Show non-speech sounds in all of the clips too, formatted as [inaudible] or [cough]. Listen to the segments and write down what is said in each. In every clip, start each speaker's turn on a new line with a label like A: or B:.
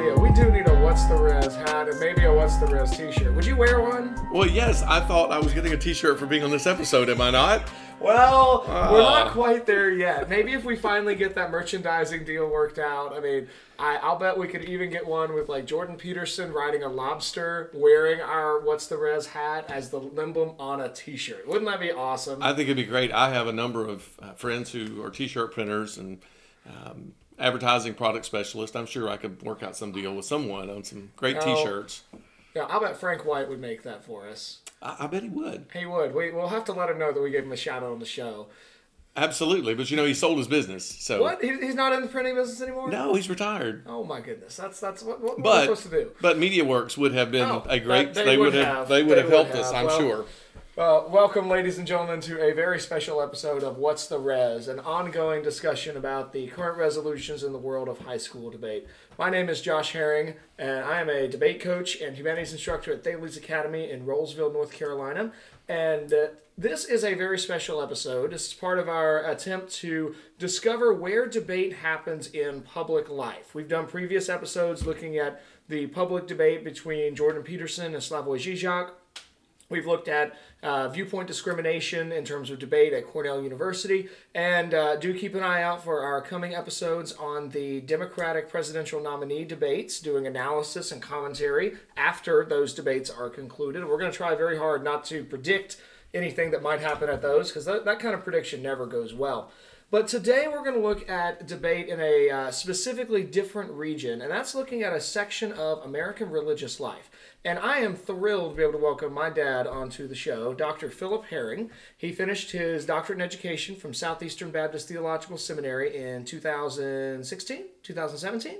A: idea. We do need a What's the Res hat and maybe a What's the Res t shirt. Would you wear one?
B: Well, yes, I thought I was getting a T-shirt for being on this episode. Am I not?
A: Well, we're not
B: Ah.
A: quite there yet. Maybe if we finally get that merchandising deal worked out. I mean, I, I'll bet we could even get one with like Jordan Peterson riding a lobster, wearing our What's the Res hat as the emblem on a t shirt. Wouldn't that be awesome?
B: I think it'd be great. I have a number of uh, friends who are T-shirt printers and um, advertising product specialist. I'm sure I could work out some deal with someone on some great
A: Oh.
B: T-shirts.
A: yeah, I'll bet Frank White would make that for us.
B: I, I bet he would.
A: He would. We, we'll have to let him know that we gave him a shout out on the show.
B: Absolutely, but you know he sold his business. So
A: What? He, he's not in the printing business anymore?
B: no, he's retired.
A: Oh my goodness, that's that's what, what, what
B: But
A: we're supposed to do.
B: but MediaWorks would have been
A: Oh,
B: a great.
A: that-
B: they, would have, they would have helped us. I'm
A: Well,
B: sure.
A: Uh, welcome, ladies and gentlemen, to a very special episode of What's the Res, an ongoing discussion about the current resolutions in the world of high school debate. My name is Josh Herring, and I am a debate coach and humanities instructor at Thales Academy in Rolesville, North Carolina. And uh, this is a very special episode. This is part of our attempt to discover where debate happens in public life. We've done previous episodes looking at the public debate between Jordan Peterson and Slavoj Žižek. We've looked at uh, viewpoint discrimination in terms of debate at Cornell University. And uh, do keep an eye out for our coming episodes on the Democratic presidential nominee debates, doing analysis and commentary after those debates are concluded. We're going to try very hard not to predict anything that might happen at those because that, that kind of prediction never goes well. But today we're going to look at debate in a uh, specifically different region, and that's looking at a section of American religious life. And I am thrilled to be able to welcome my dad onto the show, Dr. Philip Herring. He finished his doctorate in education from Southeastern Baptist Theological Seminary in 2016, 2017.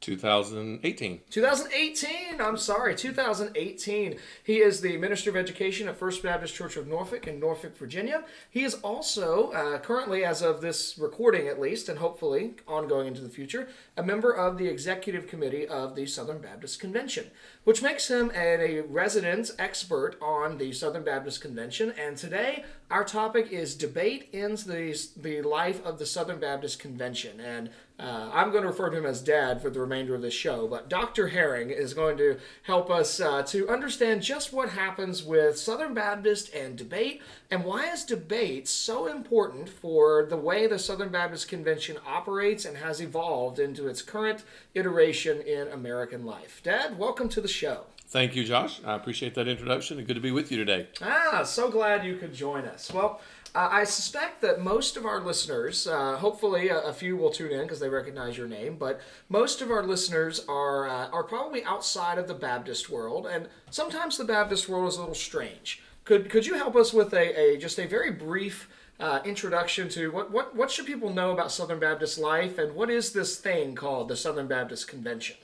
B: 2018.
A: 2018. I'm sorry, 2018. He is the Minister of Education at First Baptist Church of Norfolk in Norfolk, Virginia. He is also, uh, currently, as of this recording at least, and hopefully ongoing into the future, a member of the Executive Committee of the Southern Baptist Convention, which makes him a, a resident expert on the Southern Baptist Convention. And today, our topic is debate in the, the life of the Southern Baptist Convention. And uh, I'm going to refer to him as Dad for the remainder of this show, but Dr. Herring is going to help us uh, to understand just what happens with Southern Baptist and debate, and why is debate so important for the way the Southern Baptist Convention operates and has evolved into its current iteration in American life. Dad, welcome to the show.
B: Thank you, Josh. I appreciate that introduction and good to be with you today.
A: Ah, so glad you could join us. Well, uh, I suspect that most of our listeners, uh, hopefully a, a few will tune in because they recognize your name, but most of our listeners are uh, are probably outside of the Baptist world, and sometimes the Baptist world is a little strange. Could could you help us with a, a just a very brief uh, introduction to what, what what should people know about Southern Baptist life, and what is this thing called the Southern Baptist Convention?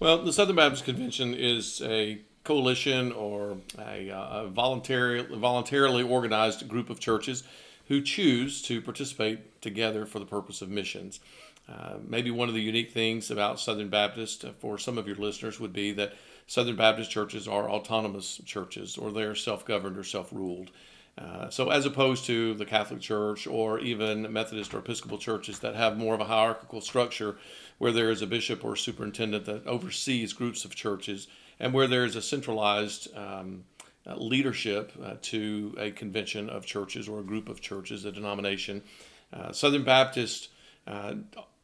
B: Well, the Southern Baptist Convention is a coalition or a, uh, a voluntary, voluntarily organized group of churches who choose to participate together for the purpose of missions. Uh, maybe one of the unique things about Southern Baptist uh, for some of your listeners would be that Southern Baptist churches are autonomous churches or they're self governed or self ruled. Uh, so, as opposed to the Catholic Church or even Methodist or Episcopal churches that have more of a hierarchical structure where there is a bishop or superintendent that oversees groups of churches and where there is a centralized um, uh, leadership uh, to a convention of churches or a group of churches, a denomination. Uh, Southern Baptists uh,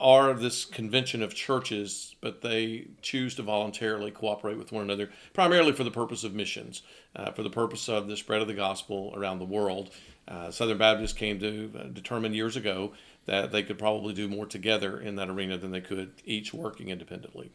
B: are this convention of churches, but they choose to voluntarily cooperate with one another, primarily for the purpose of missions, uh, for the purpose of the spread of the gospel around the world. Southern Baptists came to determine years ago that they could probably do more together in that arena than they could each working independently.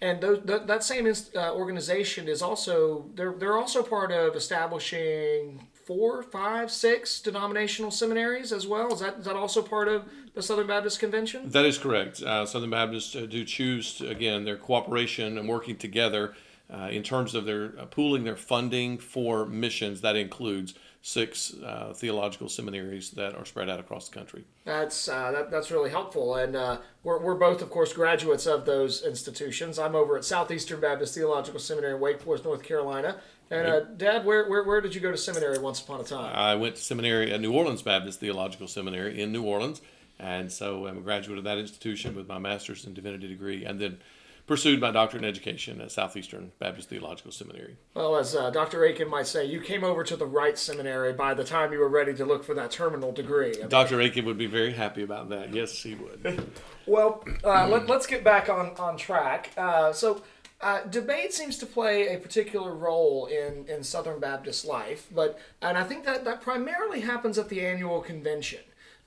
A: And those, that, that same uh, organization is also they're they're also part of establishing four, five, six denominational seminaries as well. Is that is that also part of the Southern Baptist Convention?
B: That is correct. Uh, Southern Baptists uh, do choose, to, again, their cooperation and working together uh, in terms of their uh, pooling their funding for missions. That includes six uh, theological seminaries that are spread out across the country.
A: That's uh, that, that's really helpful, and uh, we're, we're both, of course, graduates of those institutions. I'm over at Southeastern Baptist Theological Seminary in Wake Forest, North Carolina. And uh, Dad, where, where where did you go to seminary once upon a time?
B: I went to seminary at New Orleans Baptist Theological Seminary in New Orleans, and so I'm a graduate of that institution with my master's in divinity degree. And then pursued my doctorate in education at Southeastern Baptist Theological Seminary.
A: Well, as uh, Dr. Akin might say, you came over to the right seminary by the time you were ready to look for that terminal degree. I mean,
B: Dr. Akin would be very happy about that. Yes, he would. [laughs]
A: Well, uh, let, us get back on, on track. Uh, so, uh, debate seems to play a particular role in, in Southern Baptist life, but and I think that, that primarily happens at the annual convention.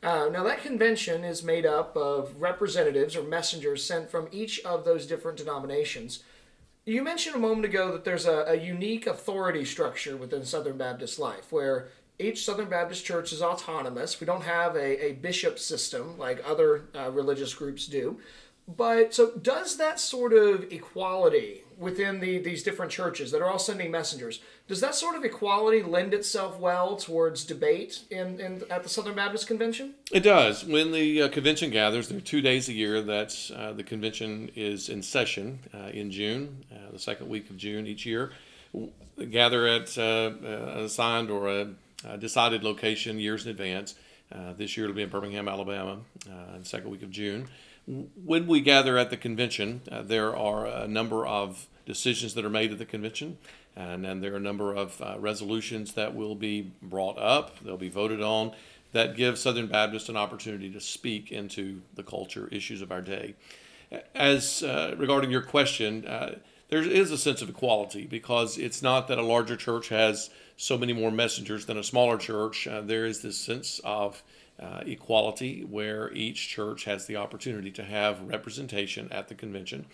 A: Uh, now, that convention is made up of representatives or messengers sent from each of those different denominations. You mentioned a moment ago that there's a, a unique authority structure within Southern Baptist life where each Southern Baptist church is autonomous. We don't have a, a bishop system like other uh, religious groups do. But so, does that sort of equality within the, these different churches that are all sending messengers, does that sort of equality lend itself well towards debate in, in at the Southern Baptist Convention?
B: It does. When the uh, convention gathers, there are two days a year that uh, the convention is in session uh, in June, uh, the second week of June each year. We gather at uh, uh, an assigned or a, a, decided location years in advance. this year it'll be in Birmingham, Alabama, in second week of June when we gather at the convention, uh, there are a number of decisions that are made at the convention, and then there are a number of uh, resolutions that will be brought up, they'll be voted on, that give Southern Baptists an opportunity to speak into the culture issues of our day. As uh, regarding your question, uh, there is a sense of equality because it's not that a larger church has so many more messengers than a smaller church. Uh, there is this sense of uh, equality, where each church has the opportunity to have representation at the convention.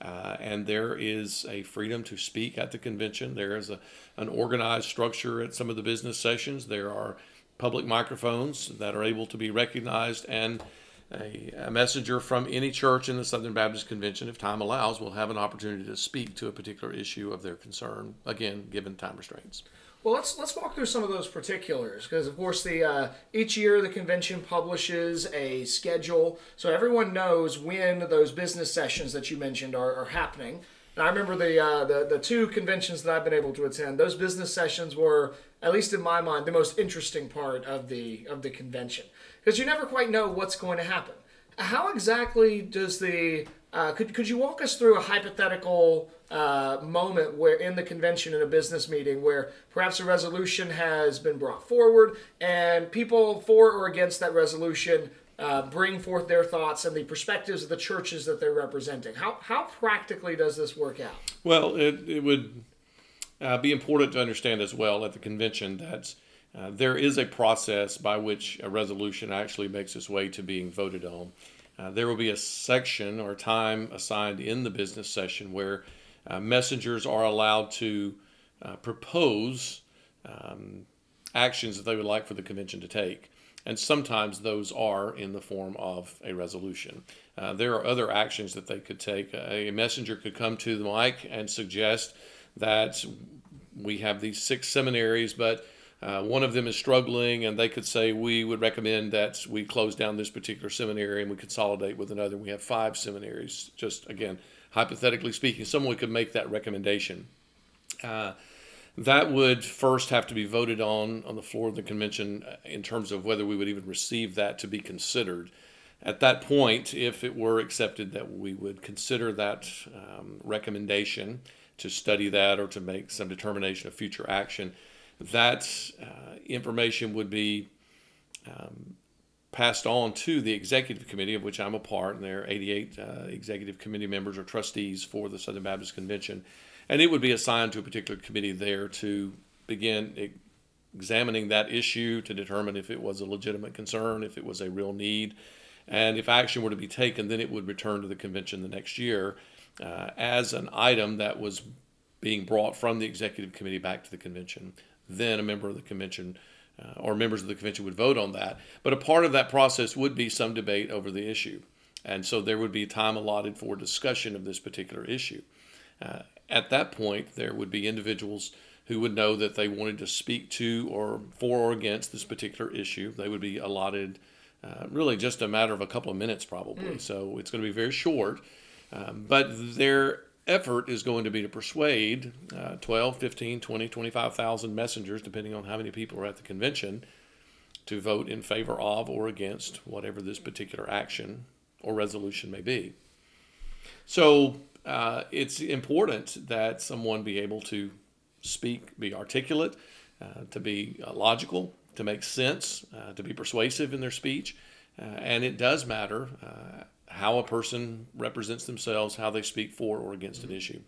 B: Uh, and there is a freedom to speak at the convention. There is a, an organized structure at some of the business sessions. There are public microphones that are able to be recognized, and a, a, messenger from any church in the Southern Baptist Convention, if time allows, will have an opportunity to speak to a particular issue of their concern, again, given time restraints.
A: Well, let's let's walk through some of those particulars because, of course, the uh, each year the convention publishes a schedule, so everyone knows when those business sessions that you mentioned are, are happening. And I remember the, uh, the the two conventions that I've been able to attend. Those business sessions were, at least in my mind, the most interesting part of the of the convention because you never quite know what's going to happen. How exactly does the uh, could could you walk us through a hypothetical uh, moment where in the convention in a business meeting where perhaps a resolution has been brought forward and people for or against that resolution uh, bring forth their thoughts and the perspectives of the churches that they're representing. How, how practically does this work out?
B: Well, it, it would uh, be important to understand as well at the convention that uh, there is a process by which a resolution actually makes its way to being voted on. Uh, there will be a section or time assigned in the business session where uh, messengers are allowed to uh, propose um, actions that they would like for the convention to take. And sometimes those are in the form of a resolution. Uh, there are other actions that they could take. A messenger could come to the mic and suggest that we have these six seminaries, but uh, one of them is struggling, and they could say, We would recommend that we close down this particular seminary and we consolidate with another. We have five seminaries, just again, hypothetically speaking, someone could make that recommendation. Uh, that would first have to be voted on on the floor of the convention uh, in terms of whether we would even receive that to be considered. At that point, if it were accepted that we would consider that um, recommendation to study that or to make some determination of future action, that uh, information would be um, passed on to the executive committee, of which I'm a part, and there are 88 uh, executive committee members or trustees for the Southern Baptist Convention. And it would be assigned to a particular committee there to begin examining that issue to determine if it was a legitimate concern, if it was a real need. And if action were to be taken, then it would return to the convention the next year uh, as an item that was being brought from the executive committee back to the convention. Then a member of the convention uh, or members of the convention would vote on that. But a part of that process would be some debate over the issue. And so there would be time allotted for discussion of this particular issue. Uh, at that point, there would be individuals who would know that they wanted to speak to or for or against this particular issue. They would be allotted uh, really just a matter of a couple of minutes, probably. Mm. So it's going to be very short. Um, but there effort is going to be to persuade uh, 12, 15, 20, 25,000 messengers, depending on how many people are at the convention, to vote in favor of or against whatever this particular action or resolution may be. So uh, it's important that someone be able to speak, be articulate, uh, to be uh, logical, to make sense, uh, to be persuasive in their speech. Uh, and it does matter how a person represents themselves, how they speak for or against an issue.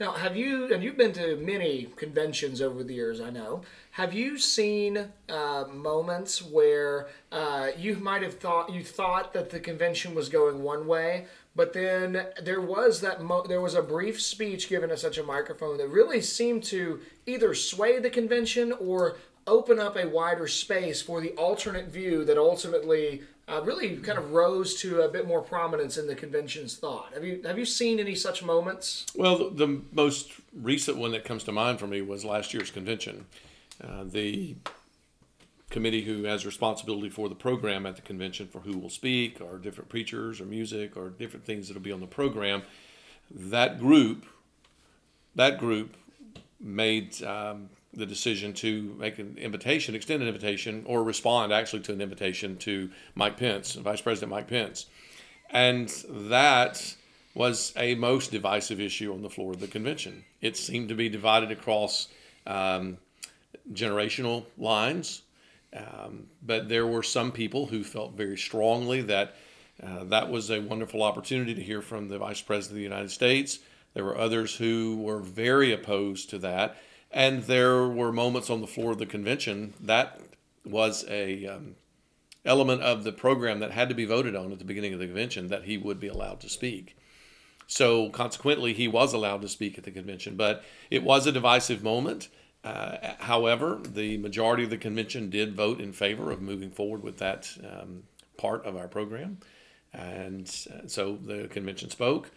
A: Now, have you, and you've been to many conventions over the years, I know. Have you seen uh, moments where uh, you might have thought you thought that the convention was going one way, but then there was that mo- there was a brief speech given at such a microphone that really seemed to either sway the convention or open up a wider space for the alternate view that ultimately uh, really kind of rose to a bit more prominence in the convention's thought. Have you have you seen any such moments?
B: Well, the, the most recent one that comes to mind for me was last year's convention. Uh, the committee who has responsibility for the program at the convention for who will speak or different preachers or music or different things that'll be on the program that group that group made um, the decision to make an invitation extend an invitation or respond actually to an invitation to mike pence vice president mike pence and that was a most divisive issue on the floor of the convention it seemed to be divided across um, generational lines um, but there were some people who felt very strongly that uh, that was a wonderful opportunity to hear from the Vice President of the United States. There were others who were very opposed to that. And there were moments on the floor of the convention that was a um, element of the program that had to be voted on at the beginning of the convention that he would be allowed to speak. So consequently, he was allowed to speak at the convention, but it was a divisive moment. Uh, however, the majority of the convention did vote in favor of moving forward with that um, part of our program. And uh, so the convention spoke,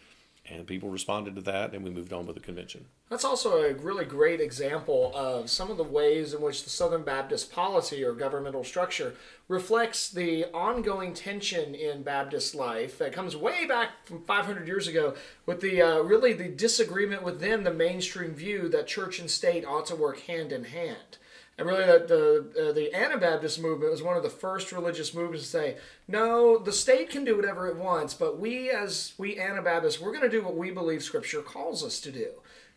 B: and people responded to that, and we moved on with the convention.
A: That's also a really great example of some of the ways in which the Southern Baptist policy or governmental structure reflects the ongoing tension in Baptist life that comes way back from 500 years ago with the uh, really the disagreement within the mainstream view that church and state ought to work hand in hand. And really, the the, uh, the Anabaptist movement was one of the first religious movements to say, no, the state can do whatever it wants, but we as we Anabaptists, we're going to do what we believe Scripture calls us to do.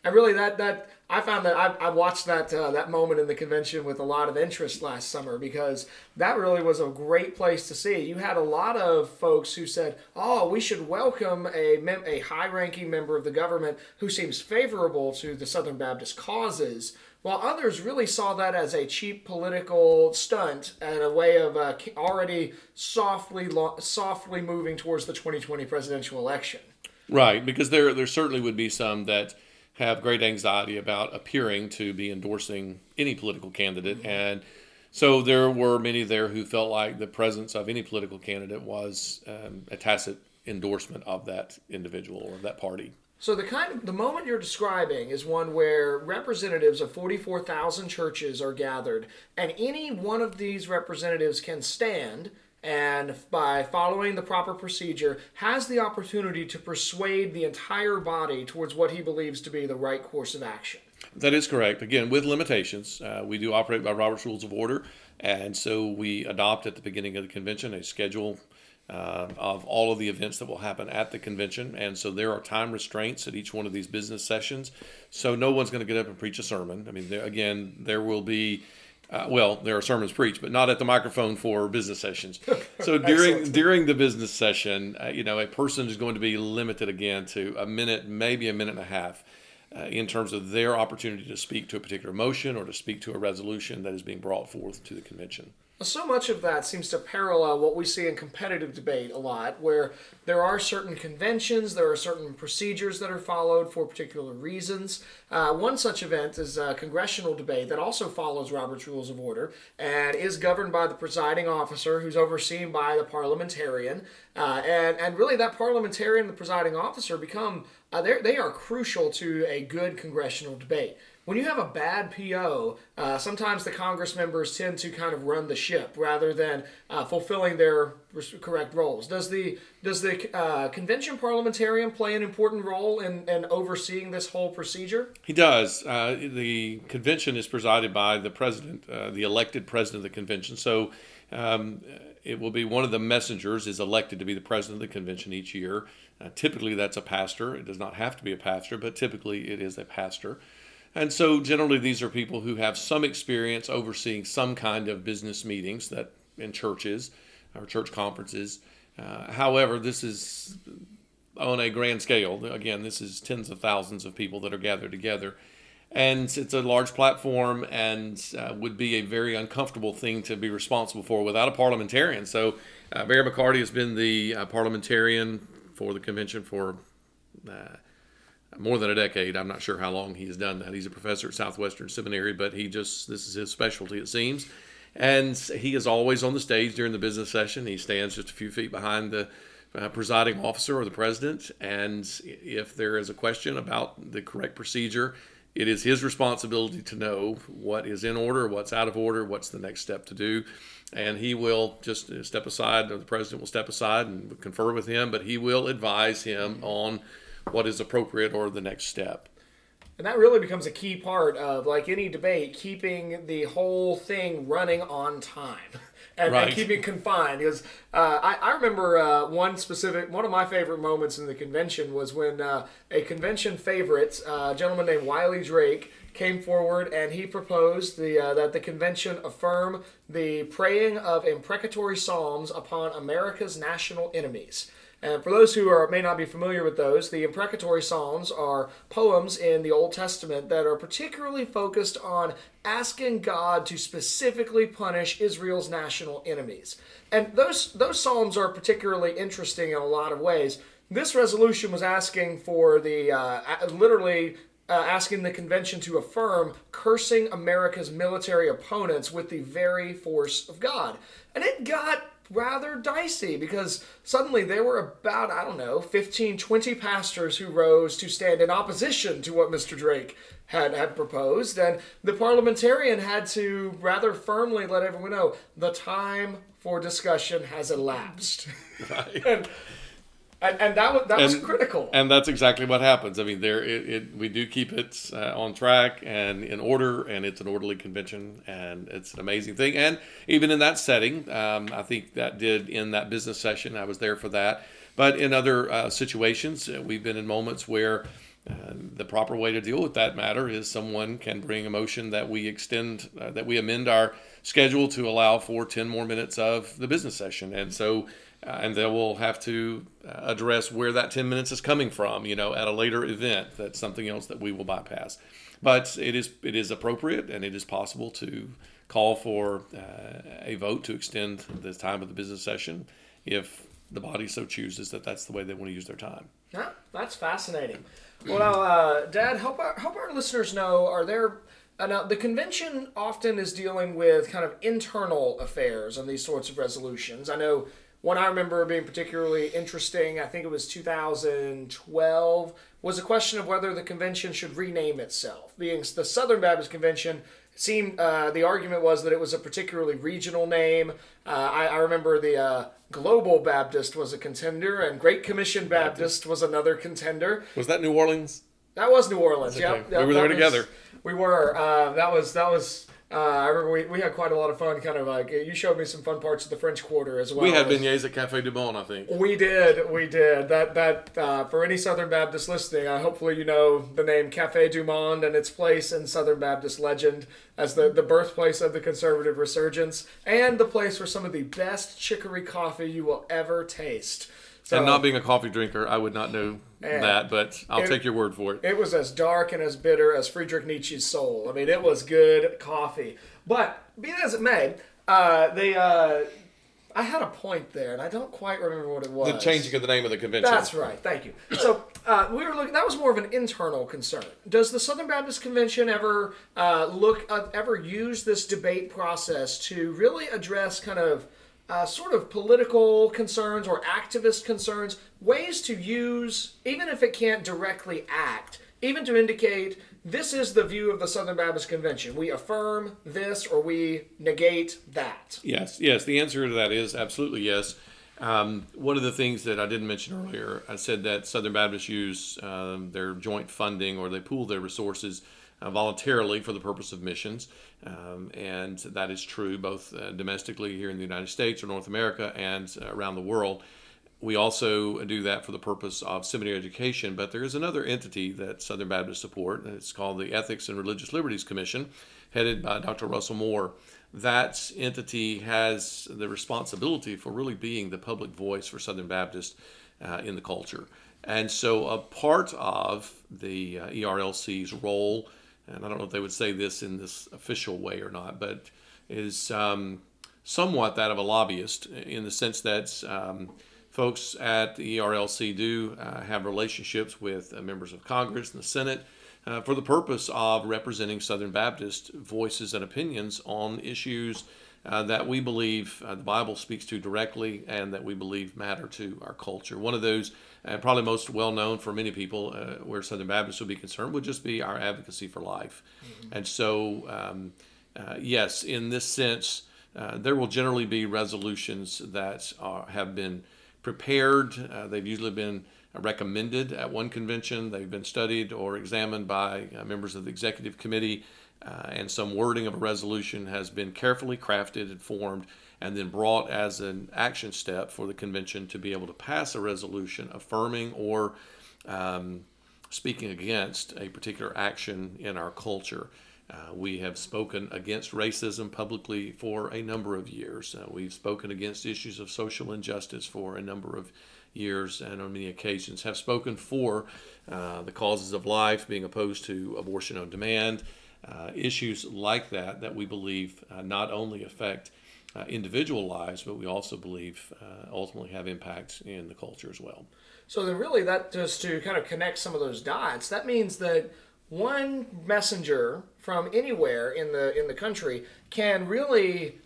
A: And really, that that I found that I, I watched that uh, that moment in the convention with a lot of interest last summer because that really was a great place to see. You had a lot of folks who said, "Oh, we should welcome a mem- a high-ranking member of the government who seems favorable to the Southern Baptist causes." While others really saw that as a cheap political stunt and a way of uh, already softly lo- softly moving towards the 2020 presidential election.
B: Right, because there there certainly would be some that have great anxiety about appearing to be endorsing any political candidate. Mm-hmm. And so there were many there who felt like the presence of any political candidate was um, a tacit endorsement of that individual or that party.
A: So the kind of the moment you're describing is one where representatives of 44,000 churches are gathered and any one of these representatives can stand and by following the proper procedure has the opportunity to persuade the entire body towards what he believes to be the right course of action.
B: That is correct. Again, with limitations, uh, we do operate by Robert's Rules of Order, and so we adopt at the beginning of the convention a schedule uh, of all of the events that will happen at the convention. And so there are time restraints at each one of these business sessions. So no one's going to get up and preach a sermon. I mean, there, again, there will be uh, well, there are sermons preached, but not at the microphone for business sessions. [laughs] So during during the business session, uh, you know, a person is going to be limited again to a minute, maybe a minute and a half, uh, in terms of their opportunity to speak to a particular motion or to speak to a resolution that is being brought forth to the convention.
A: So much of that seems to parallel what we see in competitive debate a lot, where there are certain conventions, there are certain procedures that are followed for particular reasons. Uh, one such event is a congressional debate that also follows Robert's Rules of Order and is governed by the presiding officer, who's overseen by the parliamentarian. Uh, and, and really, that parliamentarian and the presiding officer become uh, they are crucial to a good congressional debate when you have a bad PO, uh, sometimes the Congress members tend to kind of run the ship rather than uh, fulfilling their correct roles. Does the does the uh, convention parliamentarian play an important role in, in overseeing this whole procedure?
B: He does. Uh, the convention is presided by the president, uh, the elected president of the convention. So. Um, it will be one of the messengers is elected to be the president of the convention each year. Uh, typically, that's a pastor. It does not have to be a pastor, but typically it is a pastor. And so, generally, these are people who have some experience overseeing some kind of business meetings that in churches or church conferences. Uh, however, this is on a grand scale. Again, this is tens of thousands of people that are gathered together. And it's a large platform and uh, would be a very uncomfortable thing to be responsible for without a parliamentarian. So, uh, Barry McCarty has been the uh, parliamentarian for the convention for uh, more than a decade. I'm not sure how long he's done that. He's a professor at Southwestern Seminary, but he just, this is his specialty, it seems. And he is always on the stage during the business session. He stands just a few feet behind the uh, presiding officer or the president. And if there is a question about the correct procedure, it is his responsibility to know what is in order, what's out of order, what's the next step to do. And he will just step aside, or the president will step aside and confer with him, but he will advise him on what is appropriate or the next step.
A: And that really becomes a key part of like any debate, keeping the whole thing running on time. [laughs] And, right. and keeping confined because uh, I, I remember uh, one specific one of my favorite moments in the convention was when uh, a convention favorite uh, a gentleman named Wiley Drake came forward and he proposed the uh, that the convention affirm the praying of imprecatory psalms upon America's national enemies. And for those who are, may not be familiar with those, the imprecatory psalms are poems in the Old Testament that are particularly focused on asking God to specifically punish Israel's national enemies. And those those psalms are particularly interesting in a lot of ways. This resolution was asking for the uh, literally uh, asking the convention to affirm cursing America's military opponents with the very force of God. And it got rather dicey because suddenly there were about, I don't know, 15, 20 pastors who rose to stand in opposition to what Mr. Drake had, had proposed. And the parliamentarian had to rather firmly let everyone know the time for discussion has elapsed. Right. [laughs] and and, and that was that was critical.
B: And that's exactly what happens. I mean, there it, it we do keep it uh, on track and in order, and it's an orderly convention, and it's an amazing thing. And even in that setting, um, I think that did in that business session. I was there for that. But in other uh, situations, uh, we've been in moments where. Uh, the proper way to deal with that matter is someone can bring a motion that we extend, uh, that we amend our schedule to allow for 10 more minutes of the business session. And so uh, and they will have to uh, address where that 10 minutes is coming from you know at a later event that's something else that we will bypass. But it is it is appropriate and it is possible to call for uh, a vote to extend the time of the business session if the body so chooses that that's the way they want to use their time.
A: Yeah that's fascinating. Well now uh, dad help our, help our listeners know are there uh, now, the convention often is dealing with kind of internal affairs and these sorts of resolutions. I know one I remember being particularly interesting, I think it was 2012, was a question of whether the convention should rename itself. Being the Southern Baptist Convention, seemed uh, the argument was that it was a particularly regional name. Uh, I, I, remember the uh, Global Baptist was a contender, and Great Commission Baptist was another contender.
B: Was that New Orleans?
A: That was New Orleans. Okay.
B: Yep, we were there together.
A: we were. Uh, that was that was uh, I remember we, we had quite a lot of fun. Kind of like you showed me some fun parts of the French Quarter as well.
B: We had beignets at Cafe du Monde, I think.
A: We did, we did. That that uh, for any Southern Baptist listening, uh, hopefully you know the name Cafe du Monde and its place in Southern Baptist legend as the the birthplace of the conservative resurgence and the place for some of the best chicory coffee you will ever taste.
B: So, and not being a coffee drinker, I would not know that, but I'll it, take your word for it.
A: It was as dark and as bitter as Friedrich Nietzsche's soul. I mean, it was good coffee. But be that as it may, uh, they. Uh, I had a point there, and I don't quite remember what it was.
B: The changing of the name of the convention.
A: That's right. Thank you. So uh, we were looking. That was more of an internal concern. Does the Southern Baptist Convention ever uh, look uh, ever use this debate process to really address kind of uh, sort of political concerns or activist concerns, ways to use, even if it can't directly act, even to indicate this is the view of the Southern Baptist Convention. We affirm this or we negate that.
B: Yes, yes. The answer to that is absolutely yes. Um, one of the things that I didn't mention earlier, I said that Southern Baptists use um, their joint funding or they pool their resources uh, voluntarily for the purpose of missions. Um, and that is true both uh, domestically here in the United States or North America and uh, around the world. We also do that for the purpose of seminary education, but there is another entity that Southern Baptists support, and it's called the Ethics and Religious Liberties Commission, headed by Dr. Russell Moore. That entity has the responsibility for really being the public voice for Southern Baptists uh, in the culture. And so, a part of the uh, ERLC's role, and I don't know if they would say this in this official way or not, but is um, somewhat that of a lobbyist in the sense that um, folks at the ERLC do uh, have relationships with uh, members of Congress and the Senate uh, for the purpose of representing Southern Baptist voices and opinions on issues uh, that we believe uh, the Bible speaks to directly and that we believe matter to our culture. One of those, and probably most well known for many people uh, where Southern Baptists would be concerned, would just be our advocacy for life. Mm-hmm. And so, um, yes, in this sense, there will generally be resolutions that are, have been prepared. Uh, they've usually been recommended at one convention. They've been studied or examined by uh, members of the executive committee, uh, and some wording of a resolution has been carefully crafted and formed and then brought as an action step for the convention to be able to pass a resolution affirming or um, speaking against a particular action in our culture. Uh, we have spoken against racism publicly for a number of years. Uh, we've spoken against issues of social injustice for a number of years and on many occasions have spoken for uh, the causes of life, being opposed to abortion on demand, uh, issues like that that we believe uh, not only affect uh, individual lives, but we also believe ultimately have impacts in the culture as well.
A: So then, really, that just to kind of connect some of those dots, that means that one messenger from anywhere in the in the country can really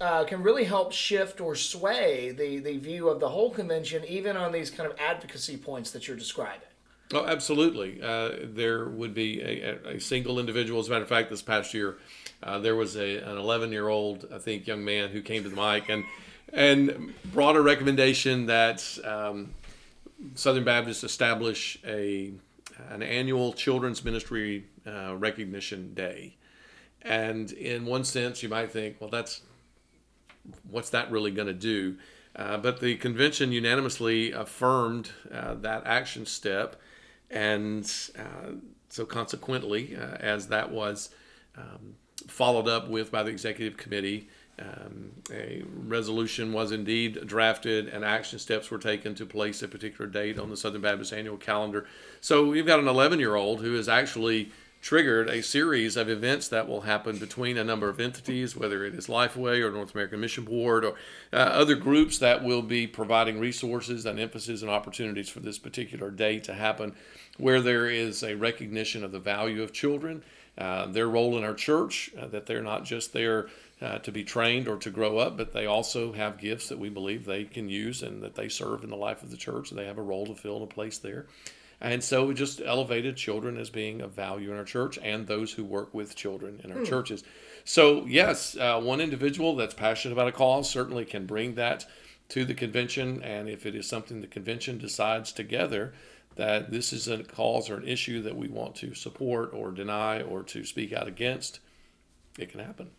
A: uh, can really help shift or sway the the view of the whole convention, even on these kind of advocacy points that you're describing.
B: Oh, absolutely. Uh, there would be a, a, single individual. As a matter of fact, this past year, uh, there was a, an 11 year old, I think, young man who came to the mic and and brought a recommendation that um, Southern Baptists establish a an annual children's ministry uh, recognition day. And in one sense, you might think, well, that's what's that really going to do? Uh, but the convention unanimously affirmed uh, that action step. And uh, so, consequently, uh, as that was um, followed up with by the executive committee, um, a resolution was indeed drafted and action steps were taken to place a particular date on the Southern Baptist annual calendar. So we've got an 11 year old who has actually triggered a series of events that will happen between a number of entities, whether it is Lifeway or North American Mission Board or uh, other groups that will be providing resources and emphasis and opportunities for this particular day to happen, where there is a recognition of the value of children, uh, their role in our church, uh, that they're not just there uh, to be trained or to grow up, but they also have gifts that we believe they can use and that they serve in the life of the church. They have a role to fill and a place there. And so we just elevated children as being of value in our church and those who work with children in our hmm. churches. So, yes, uh, one individual that's passionate about a cause certainly can bring that to the convention. And if it is something the convention decides together that this is a cause or an issue that we want to support or deny or to speak out against, it can happen.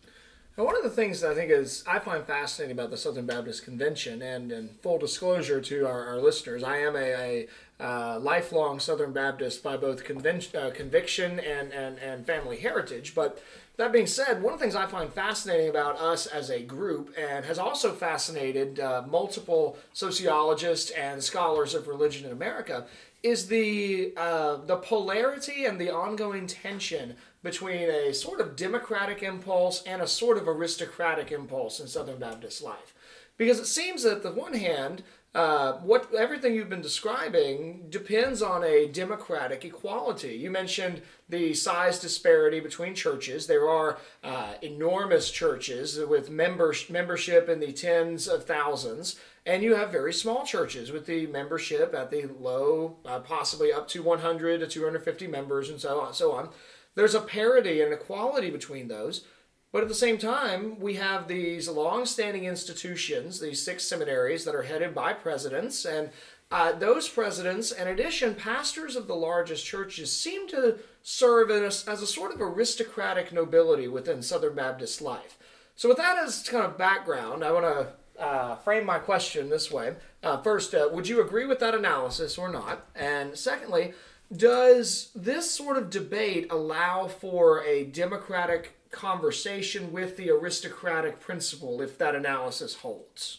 A: Now, one of the things that I think is I find fascinating about the Southern Baptist Convention, and in full disclosure to our, our listeners, I am a, a uh, lifelong Southern Baptist by both uh, conviction and, and, and family heritage. But that being said, one of the things I find fascinating about us as a group, and has also fascinated uh, multiple sociologists and scholars of religion in America, is the uh, the polarity and the ongoing tension between a sort of democratic impulse and a sort of aristocratic impulse in Southern Baptist life. Because it seems that, the one hand, uh, what everything you've been describing depends on a democratic equality. You mentioned the size disparity between churches. There are uh, enormous churches with members, membership in the tens of thousands, and you have very small churches with the membership at the low, uh, possibly up to 100 to 250 members, and so on, so on. There's a parity and equality between those. But at the same time, we have these long-standing institutions, these six seminaries that are headed by presidents, and uh, those presidents, in addition, pastors of the largest churches, seem to serve as, as a sort of aristocratic nobility within Southern Baptist life. So, with that as kind of background, I want to uh, frame my question this way. Uh, first, uh, would you agree with that analysis or not? And secondly, does this sort of debate allow for a democratic conversation with the aristocratic principle if that analysis holds?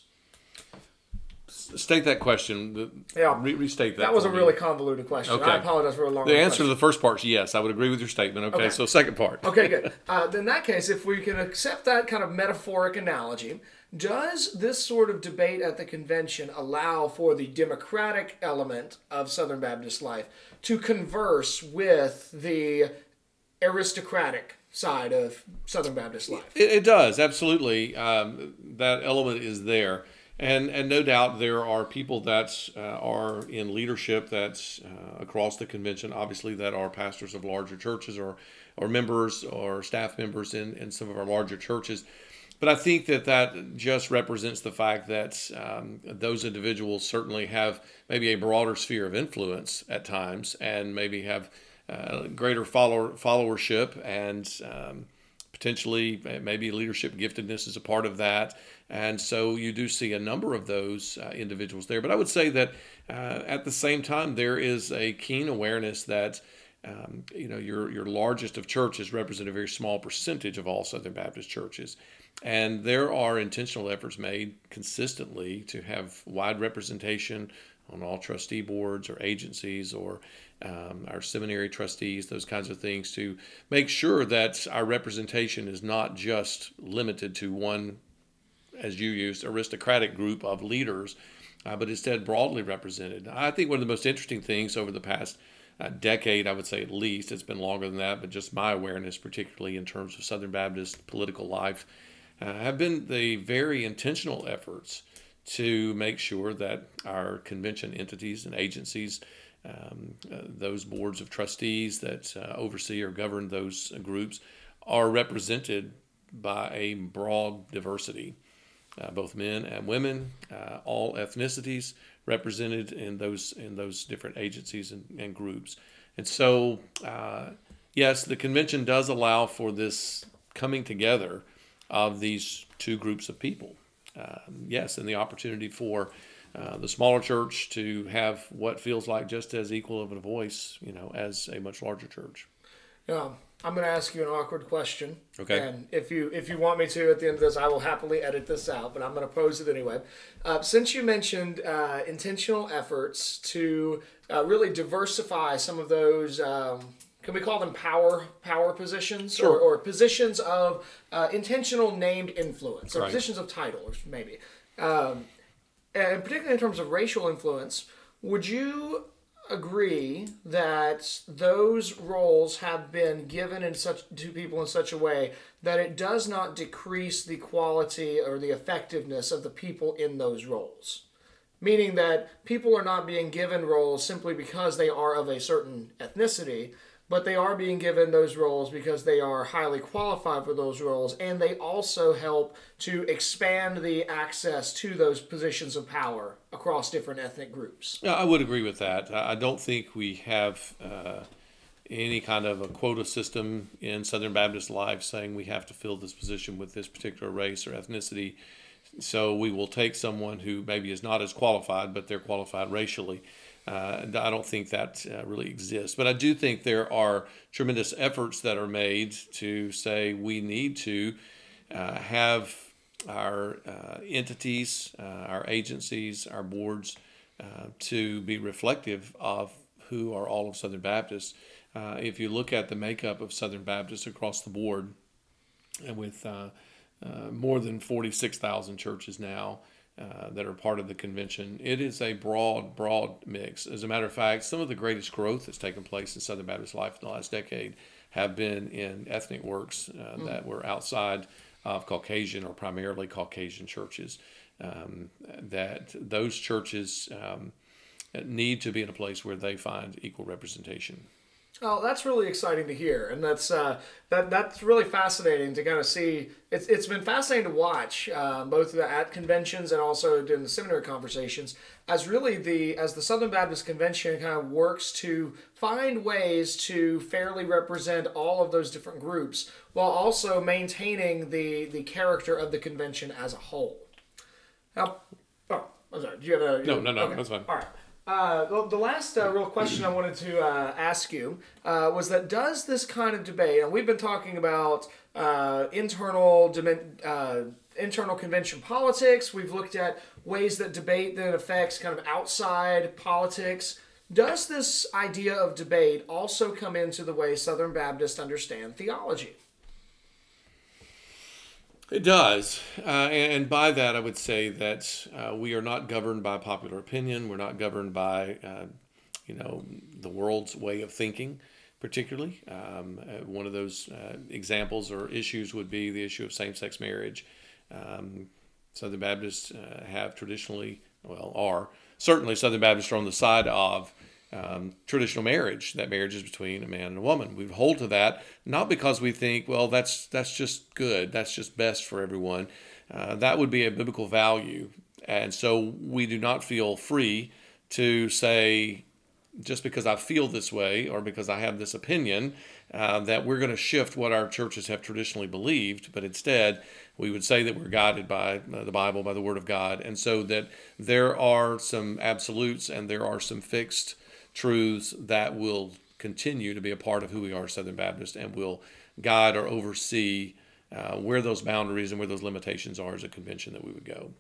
B: State that question. Yeah. Re- restate that.
A: That was a really convoluted question. Okay. I apologize for a long. Time.
B: The answer question. to the first part is yes. I would agree with your statement. Okay. okay. So second part.
A: okay. Good. Uh, in that case, if we can accept that kind of metaphoric analogy, does this sort of debate at the convention allow for the democratic element of Southern Baptist life to converse with the aristocratic side of Southern Baptist life?
B: It, it does absolutely. Um, that element is there. And, and no doubt there are people that uh, are in leadership that's uh, across the convention, obviously, that are pastors of larger churches or, or members or staff members in, in some of our larger churches. But I think that that just represents the fact that um, those individuals certainly have maybe a broader sphere of influence at times and maybe have uh, greater follower, followership and um, potentially maybe leadership giftedness is a part of that. And so you do see a number of those uh, individuals there. But I would say that uh, at the same time, there is a keen awareness that. Um, you know, your your largest of churches represent a very small percentage of all Southern Baptist churches, and there are intentional efforts made consistently to have wide representation on all trustee boards or agencies or um, our seminary trustees, those kinds of things, to make sure that our representation is not just limited to one as you used, aristocratic group of leaders, uh, but instead broadly represented. I think one of the most interesting things over the past uh, decade, I would say at least, it's been longer than that, but just my awareness, particularly in terms of Southern Baptist political life, uh, have been the very intentional efforts to make sure that our convention entities and agencies, um, uh, those boards of trustees that uh, oversee or govern those groups, are represented by a broad diversity uh, both men and women, uh, all ethnicities represented in those in those different agencies and, and groups. And so, uh, yes, the convention does allow for this coming together of these two groups of people. Um, yes, and the opportunity for uh, the smaller church to have what feels like just as equal of a voice, you know, as a much larger church.
A: Yeah. I'm going to ask you an awkward question.
B: Okay.
A: And if you if you want me to at the end of this, I will happily edit this out. But I'm going to pose it anyway. Uh, since you mentioned uh, intentional efforts to uh, really diversify some of those. Um, can we call them power power positions
B: sure.
A: or, or positions of uh, intentional named influence or right. positions of title or maybe um, and particularly in terms of racial influence would you agree that those roles have been given in such to people in such a way that it does not decrease the quality or the effectiveness of the people in those roles meaning that people are not being given roles simply because they are of a certain ethnicity but they are being given those roles because they are highly qualified for those roles and they also help to expand the access to those positions of power across different ethnic groups.
B: Yeah, I would agree with that. I don't think we have uh, any kind of a quota system in Southern Baptist life saying we have to fill this position with this particular race or ethnicity. So we will take someone who maybe is not as qualified, but they're qualified racially uh, I don't think that uh, really exists. But I do think there are tremendous efforts that are made to say we need to uh, have our uh, entities, uh, our agencies, our boards uh, to be reflective of who are all of Southern Baptists. if you look at the makeup of Southern Baptists across the board, and with more than 46,000 churches now, uh, that are part of the convention. It is a broad, broad mix. As a matter of fact, some of the greatest growth that's taken place in Southern Baptist life in the last decade have been in ethnic works uh, mm. that were outside of Caucasian or primarily Caucasian churches. Um, that those churches um, need to be in a place where they find equal representation.
A: Oh, that's really exciting to hear, and that's uh, that that's really fascinating to kind of see. It's it's been fascinating to watch uh, both at conventions and also during the seminary conversations as really the as the Southern Baptist Convention kind of works to find ways to fairly represent all of those different groups while also maintaining the the character of the convention as a whole. Now, oh, I'm sorry. Do you have a
B: No, no, no,
A: okay.
B: that's fine.
A: All right. Uh, the, the last uh, real question I wanted to uh, ask you uh, was that does this kind of debate, and we've been talking about uh, internal uh, internal convention politics. We've looked at ways that debate then affects kind of outside politics. Does this idea of debate also come into the way Southern Baptists understand theology?
B: It does. Uh, and, by that, I would say that uh, we are not governed by popular opinion. We're not governed by, uh, you know, the world's way of thinking, particularly. Um, uh, one of those uh, examples or issues would be the issue of same sex marriage. Um, Southern Baptists uh, have traditionally, well, are certainly Southern Baptists are on the side of um, traditional marriage. That marriage is between a man and a woman. We hold to that not because we think, well, that's that's just good, that's just best for everyone. Uh, that would be a biblical value, and so we do not feel free to say just because I feel this way or because I have this opinion uh, that we're going to shift what our churches have traditionally believed, but instead we would say that we're guided by uh, the Bible, by the Word of God, and so that there are some absolutes and there are some fixed truths that will continue to be a part of who we are Southern Baptist and will guide or oversee uh, where those boundaries and where those limitations are as a convention that we would go.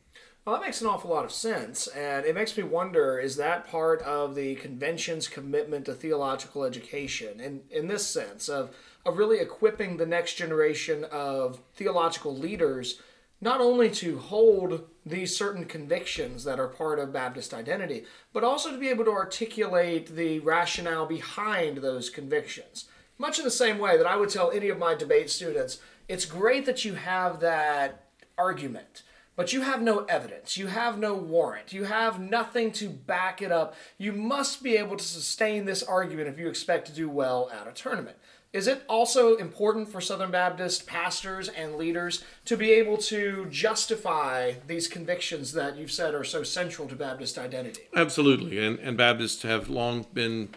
A: Well, that makes an awful lot of sense, and it makes me wonder: is that part of the convention's commitment to theological education, in in this sense of of really equipping the next generation of theological leaders, not only to hold these certain convictions that are part of Baptist identity, but also to be able to articulate the rationale behind those convictions. Much in the same way that I would tell any of my debate students, it's great that you have that argument but you have no evidence. You have no warrant. You have nothing to back it up. You must be able to sustain this argument if you expect to do well at a tournament. Is it also important for Southern Baptist pastors and leaders to be able to justify these convictions that you've said are so central to Baptist identity?
B: Absolutely. And, and Baptists have long been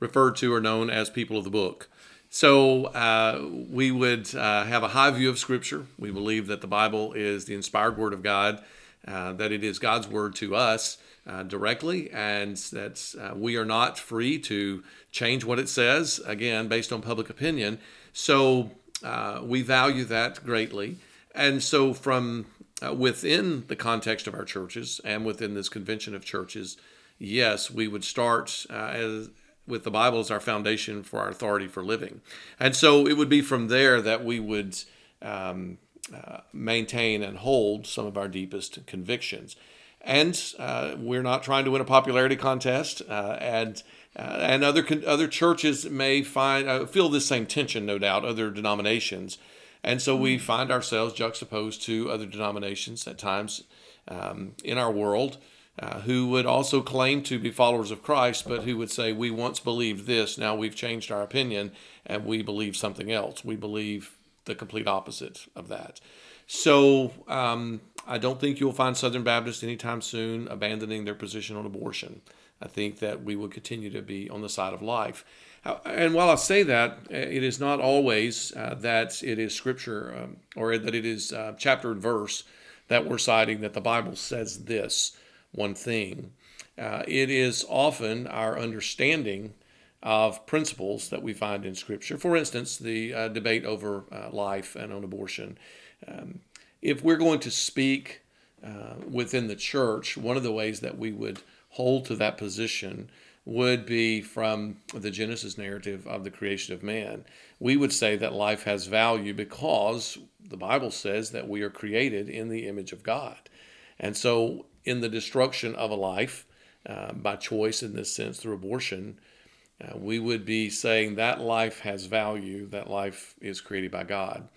B: referred to or known as people of the book. So uh, we would uh, have a high view of Scripture. We believe that the Bible is the inspired Word of God, uh, that it is God's Word to us uh, directly, and that uh, we are not free to change what it says, again, based on public opinion. So uh, we value that greatly. And so, from within the context of our churches and within this convention of churches, yes, we would start as with the Bible as our foundation for our authority for living. And so it would be from there that we would um, uh, maintain and hold some of our deepest convictions. And uh, we're not trying to win a popularity contest. Uh, and uh, and other other churches may find uh, feel this same tension, no doubt. Other denominations, and so we find ourselves juxtaposed to other denominations at times um, in our world uh, who would also claim to be followers of Christ, but who would say, We once believed this, now we've changed our opinion, and we believe something else. We believe the complete opposite of that. So um, I don't think you'll find Southern Baptists anytime soon abandoning their position on abortion. I think that we will continue to be on the side of life. And while I say that, uh, it is not always uh, that it is scripture um, or that it is uh, chapter and verse that we're citing that the Bible says this one thing. Uh, it is often our understanding of principles that we find in Scripture. For instance, the uh, debate over uh, life and on abortion. Um, if we're going to speak uh, within the church, one of the ways that we would hold to that position would be from the Genesis narrative of the creation of man. We would say that life has value because the Bible says that we are created in the image of God. And so in the destruction of a life uh, by choice, in this sense, through abortion, uh, we would be saying that life has value, that life is created by God.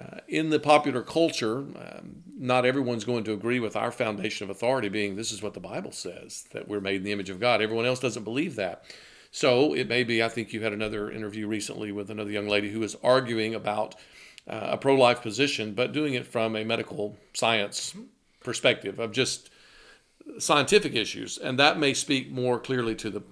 B: Uh, in the popular culture, um, not everyone's going to agree with our foundation of authority being this is what the Bible says, that we're made in the image of God. Everyone else doesn't believe that. So it may be, I think you had another interview recently with another young lady who was arguing about uh, a pro life position, but doing it from a medical science perspective of just scientific issues. And that may speak more clearly to the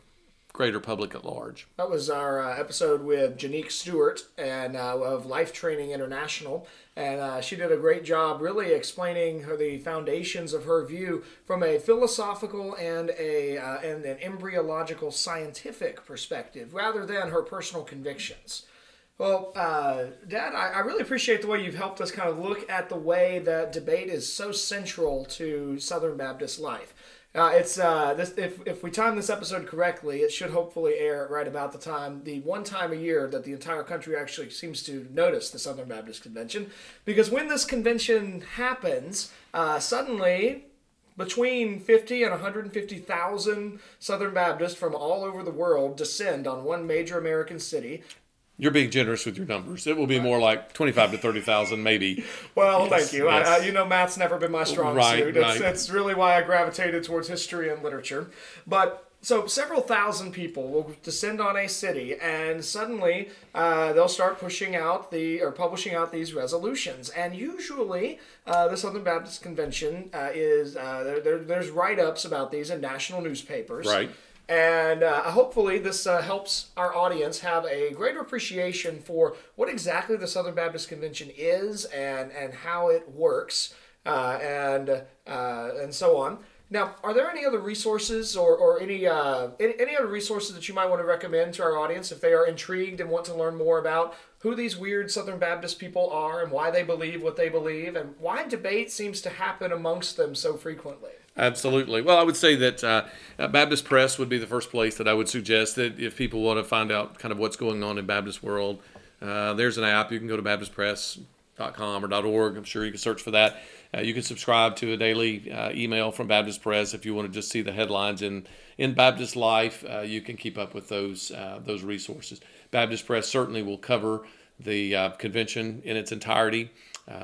B: greater public at large.
A: That was our uh, episode with Janique Stewart and uh, of Life Training International, and uh, she did a great job really explaining her, the foundations of her view from a philosophical and a uh, and an embryological scientific perspective, rather than her personal convictions. Well, uh, Dad, I, I, really appreciate the way you've helped us kind of look at the way that debate is so central to Southern Baptist life. Uh, it's uh, this, if, if we time this episode correctly, it should hopefully air right about the time, the one time a year that the entire country actually seems to notice the Southern Baptist Convention. Because when this convention happens, uh, suddenly between 50 and 150,000 Southern Baptists from all over the world descend on one major American city
B: you're being generous with your numbers. It will be more like twenty-five to thirty thousand, maybe. [laughs]
A: Well, yes, thank you. Yes. I, I, you know, math's never been my strong
B: right,
A: suit. It's,
B: right.
A: it's really why I gravitated towards history and literature. But so several thousand people will descend on a city, and suddenly uh, they'll start pushing out the or publishing out these resolutions. And usually, uh, the Southern Baptist Convention uh, is uh, there, there, there's write-ups about these in national newspapers.
B: Right.
A: And uh, hopefully, this uh, helps our audience have a greater appreciation for what exactly the Southern Baptist Convention is and, and how it works uh, and, uh, and so on. Now, are there any other resources or, or any, uh, any, any other resources that you might want to recommend to our audience if they are intrigued and want to learn more about who these weird Southern Baptist people are and why they believe what they believe and why debate seems to happen amongst them so frequently?
B: Absolutely. Well, I would say that uh, Baptist Press would be the first place that I would suggest that if people want to find out kind of what's going on in Baptist world, uh, there's an app. You can go to baptistpress.com or .org. I'm sure you can search for that. Uh, you can subscribe to a daily uh, email from Baptist Press if you want to just see the headlines in in Baptist life. Uh, you can keep up with those uh, those resources. Baptist Press certainly will cover the convention in its entirety.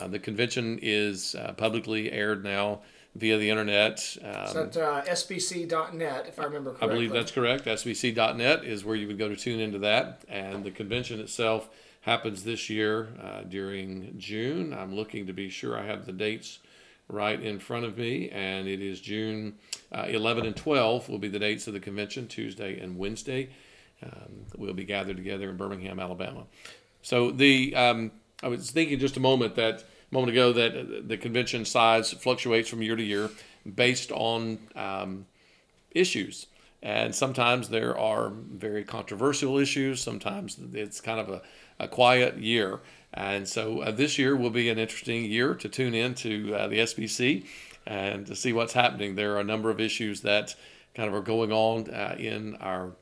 B: the convention is publicly aired now via the internet.
A: Um, at uh, sbc.net, if I remember correctly.
B: I believe that's correct. sbc.net is where you would go to tune into that. And the convention itself happens this year uh, during June. I'm looking to be sure I have the dates right in front of me. And it is June uh, 11 and 12 will be the dates of the convention, Tuesday and Wednesday. Um, we'll be gathered together in Birmingham, Alabama. So the um, I was thinking just a moment that moment ago that the convention size fluctuates from year to year based on um, issues. And sometimes there are very controversial issues. Sometimes it's kind of a, a quiet year. And so uh, this year will be an interesting year to tune in to uh, the SBC and to see what's happening. There are a number of issues that kind of are going on uh, in our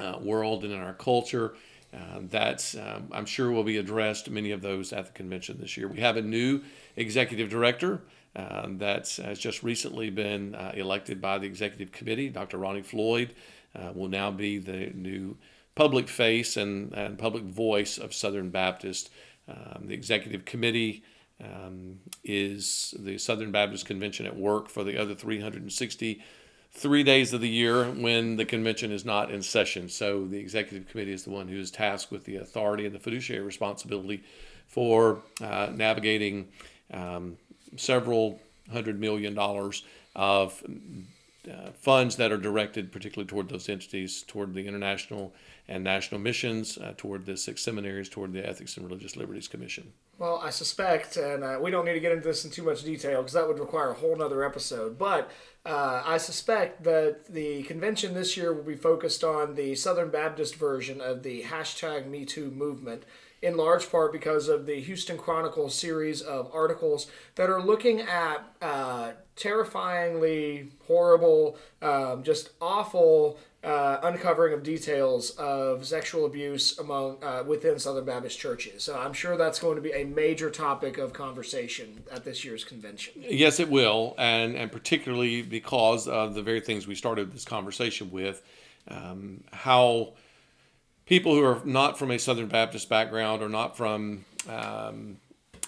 B: uh, world and in our culture uh, that um, I'm sure will be addressed, many of those at the convention this year. We have a new executive director uh, that has just recently been uh, elected by the executive committee. Dr. Ronnie Floyd uh, will now be the new public face and, and public voice of Southern Baptist. Um, the executive committee um, is the Southern Baptist Convention at work for the other 360 three days of the year when the convention is not in session. So the executive committee is the one who is tasked with the authority and the fiduciary responsibility for uh, navigating um, several hundred million dollars of uh, funds that are directed particularly toward those entities, toward the international and national missions, uh, toward the six seminaries, toward the Ethics and Religious Liberties Commission.
A: Well, I suspect, and uh, we don't need to get into this in too much detail because that would require a whole other episode, but uh, I suspect that the convention this year will be focused on the Southern Baptist version of the hashtag MeToo movement, in large part because of the Houston Chronicle series of articles that are looking at uh, terrifyingly horrible, um, just awful uh, uncovering of details of sexual abuse among uh, within Southern Baptist churches. So I'm sure that's going to be a major topic of conversation at this year's convention.
B: Yes, it will, and and particularly because of the very things we started this conversation with, um, how people who are not from a Southern Baptist background or not from um,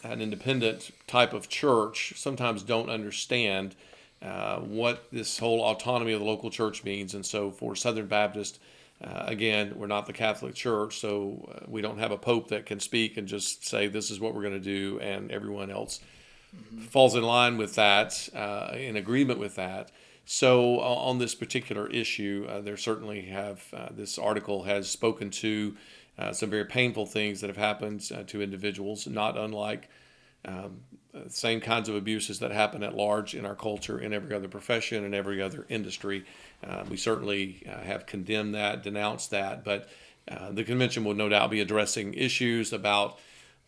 B: an independent type of church sometimes don't understand uh, what this whole autonomy of the local church means. And so for Southern Baptist uh, again, we're not the Catholic Church, so uh, we don't have a pope that can speak and just say this is what we're going to do, and everyone else mm-hmm. falls in line with that, uh, in agreement with that. So on this particular issue, uh, there certainly have uh, this article has spoken to uh, some very painful things that have happened to individuals, not unlike um, same kinds of abuses that happen at large in our culture, in every other profession, in every other industry. Uh, we certainly uh, have condemned that, denounced that, but uh, the convention will no doubt be addressing issues about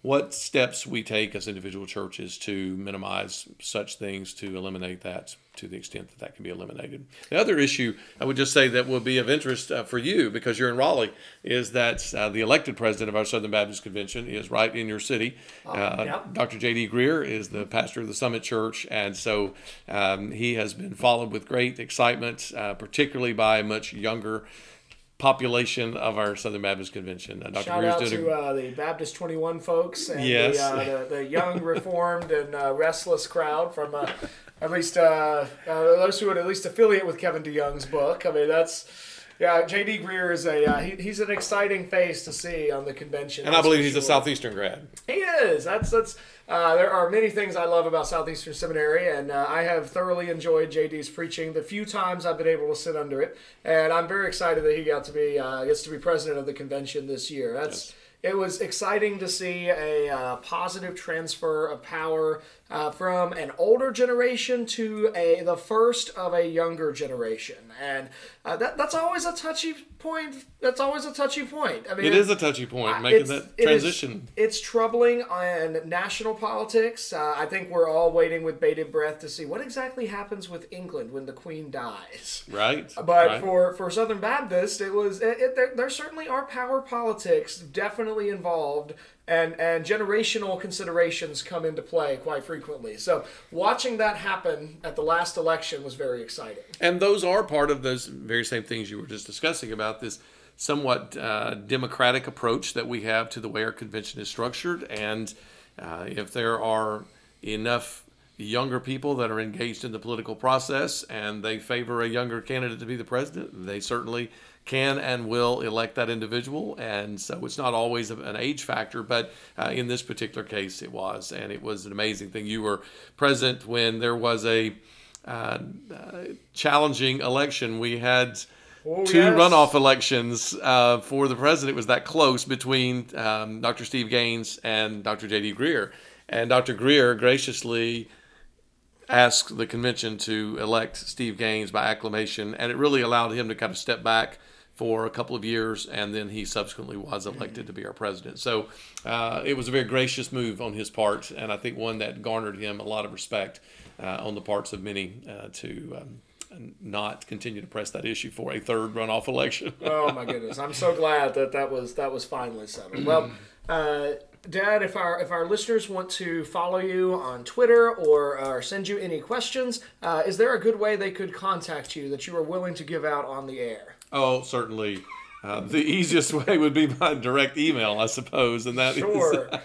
B: what steps we take as individual churches to minimize such things, to eliminate that to the extent that that can be eliminated. The other issue I would just say that will be of interest uh, for you because you're in Raleigh is that uh, the elected president of our Southern Baptist Convention is right in your city. Oh, uh, yep. Dr. J.D. Greear is the pastor of the Summit Church, and so um, he has been followed with great excitement, uh, particularly by much younger population of our Southern Baptist Convention.
A: Uh, Dr. Shout Greear's out to uh, the Baptist 21 folks and yes. the, uh, the, the, young, [laughs] reformed, and uh, restless crowd from uh, at least uh, those who would at least affiliate with Kevin DeYoung's book. I mean, that's. Yeah, J.D. Greear is a he, he's an exciting face to see on the convention.
B: And I believe he's sure. a Southeastern grad.
A: He is. That's that's uh, there are many things I love about Southeastern Seminary, and uh, I have thoroughly enjoyed JD's preaching the few times I've been able to sit under it, and I'm very excited that he got to be uh, gets to be president of the convention this year. That's yes. It was exciting to see a uh, positive transfer of power uh, from an older generation to a the first of a younger generation, and uh, that that's always a touchy point. That's always a touchy point.
B: I mean, it is a touchy point making that transition.
A: It is, it's troubling in national politics. Uh, I think we're all waiting with bated breath to see what exactly happens with England when the Queen dies.
B: Right.
A: But
B: right.
A: for for Southern Baptist, it was it, it, there, there certainly are power politics definitely involved and and generational considerations come into play quite frequently. So watching that happen at the last election was very exciting.
B: And those are part of those very same things you were just discussing about this somewhat uh, democratic approach that we have to the way our convention is structured. And uh, if there are enough younger people that are engaged in the political process and they favor a younger candidate to be the president, they certainly can and will elect that individual. And so it's not always an age factor, but uh, in this particular case, it was. And it was an amazing thing. You were present when there was a uh, uh, challenging election. We had. Oh, two yes. runoff elections uh, for the president. It was that close between um, Dr. Steve Gaines and Dr. J.D. Greear. And Dr. Greear graciously asked the convention to elect Steve Gaines by acclamation, and it really allowed him to kind of step back for a couple of years, and then he subsequently was elected to be our president. So uh, it was a very gracious move on his part, and I think one that garnered him a lot of respect uh, on the parts of many uh, to. Um, not continue to press that issue for a third runoff election. [laughs]
A: oh my goodness! I'm so glad that that was that was finally settled. Well, uh, Dad, if our if our listeners want to follow you on Twitter or, send you any questions, uh, is there a good way they could contact you that you are willing to give out on the air?
B: Oh, certainly. Uh, the [laughs] easiest way would be by direct email, I suppose, and that sure. is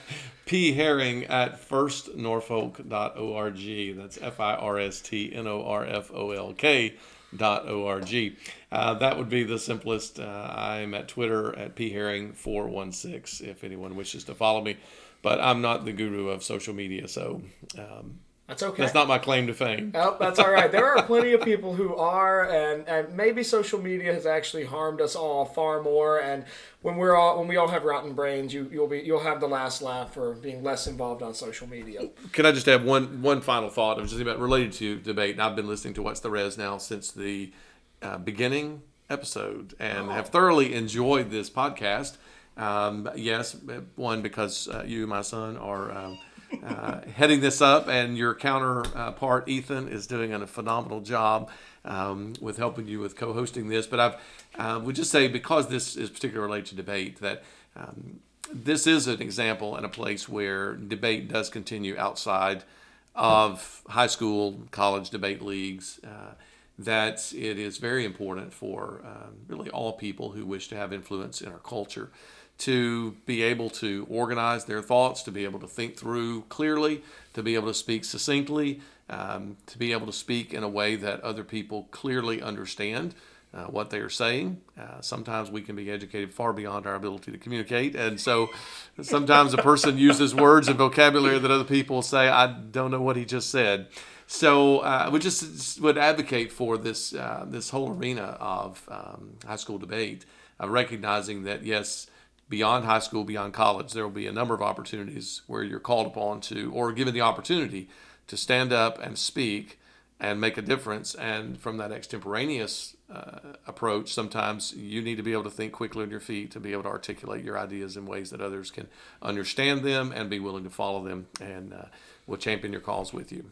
B: p herring at firstnorfolk.org. That's F I R S T N O R F O L K dot org. Uh, that would be the simplest. Uh, I'm at Twitter at p herring 416 if anyone wishes to follow me. But I'm not the guru of social media, so um,
A: that's okay.
B: That's not my claim to fame.
A: Oh, that's all right. There are plenty of people who are, and, and maybe social media has actually harmed us all far more. And when we're all when we all have rotten brains, you you'll be you'll have the last laugh for being less involved on social media.
B: Can I just have one one final thought? It was just about related to debate. And I've been listening to What's the Res now since the uh, beginning episode, and oh. have thoroughly enjoyed this podcast. Um, yes, one because uh, you, my son, are. Um, uh, heading this up, and your counterpart Ethan is doing a phenomenal job um, with helping you with co-hosting this. But I've uh, would just say because this is particularly related to debate that. Um, this is an example and a place where debate does continue outside of high school, college debate leagues. Uh, that it is very important for um, really all people who wish to have influence in our culture to be able to organize their thoughts, to be able to think through clearly, to be able to speak succinctly, um, to be able to speak in a way that other people clearly understand. uh, what they are saying. Uh, sometimes we can be educated far beyond our ability to communicate. And so sometimes a person [laughs] uses words and vocabulary that other people say, I don't know what he just said. So uh, we just would advocate for this, uh, this whole arena of um, high school debate, recognizing that, yes, beyond high school, beyond college, there will be a number of opportunities where you're called upon to, or given the opportunity to stand up and speak and make a difference. And from that extemporaneous uh, approach, sometimes you need to be able to think quickly on your feet to be able to articulate your ideas in ways that others can understand them and be willing to follow them and uh, will champion your cause with you.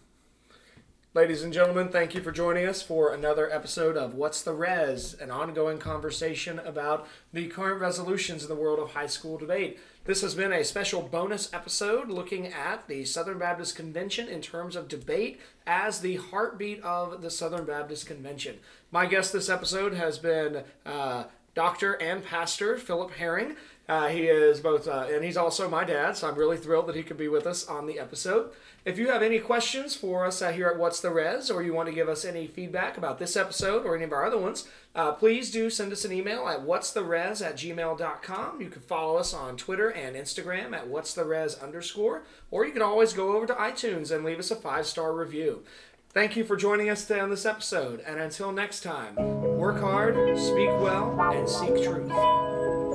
A: Ladies and gentlemen, thank you for joining us for another episode of What's the Res, an ongoing conversation about the current resolutions in the world of high school debate. This has been a special bonus episode looking at the Southern Baptist Convention in terms of debate as the heartbeat of the Southern Baptist Convention. My guest this episode has been uh, Doctor and Pastor Philip Herring. Uh, he is both, uh, and he's also my dad, so I'm really thrilled that he could be with us on the episode. If you have any questions for us uh, here at What's the Res, or you want to give us any feedback about this episode or any of our other ones, uh, please do send us an email at what's the at gmail.com. You can follow us on Twitter and Instagram at what's the underscore, or you can always go over to iTunes and leave us a five star review. Thank you for joining us today on this episode, and until next time, work hard, speak well, and seek truth.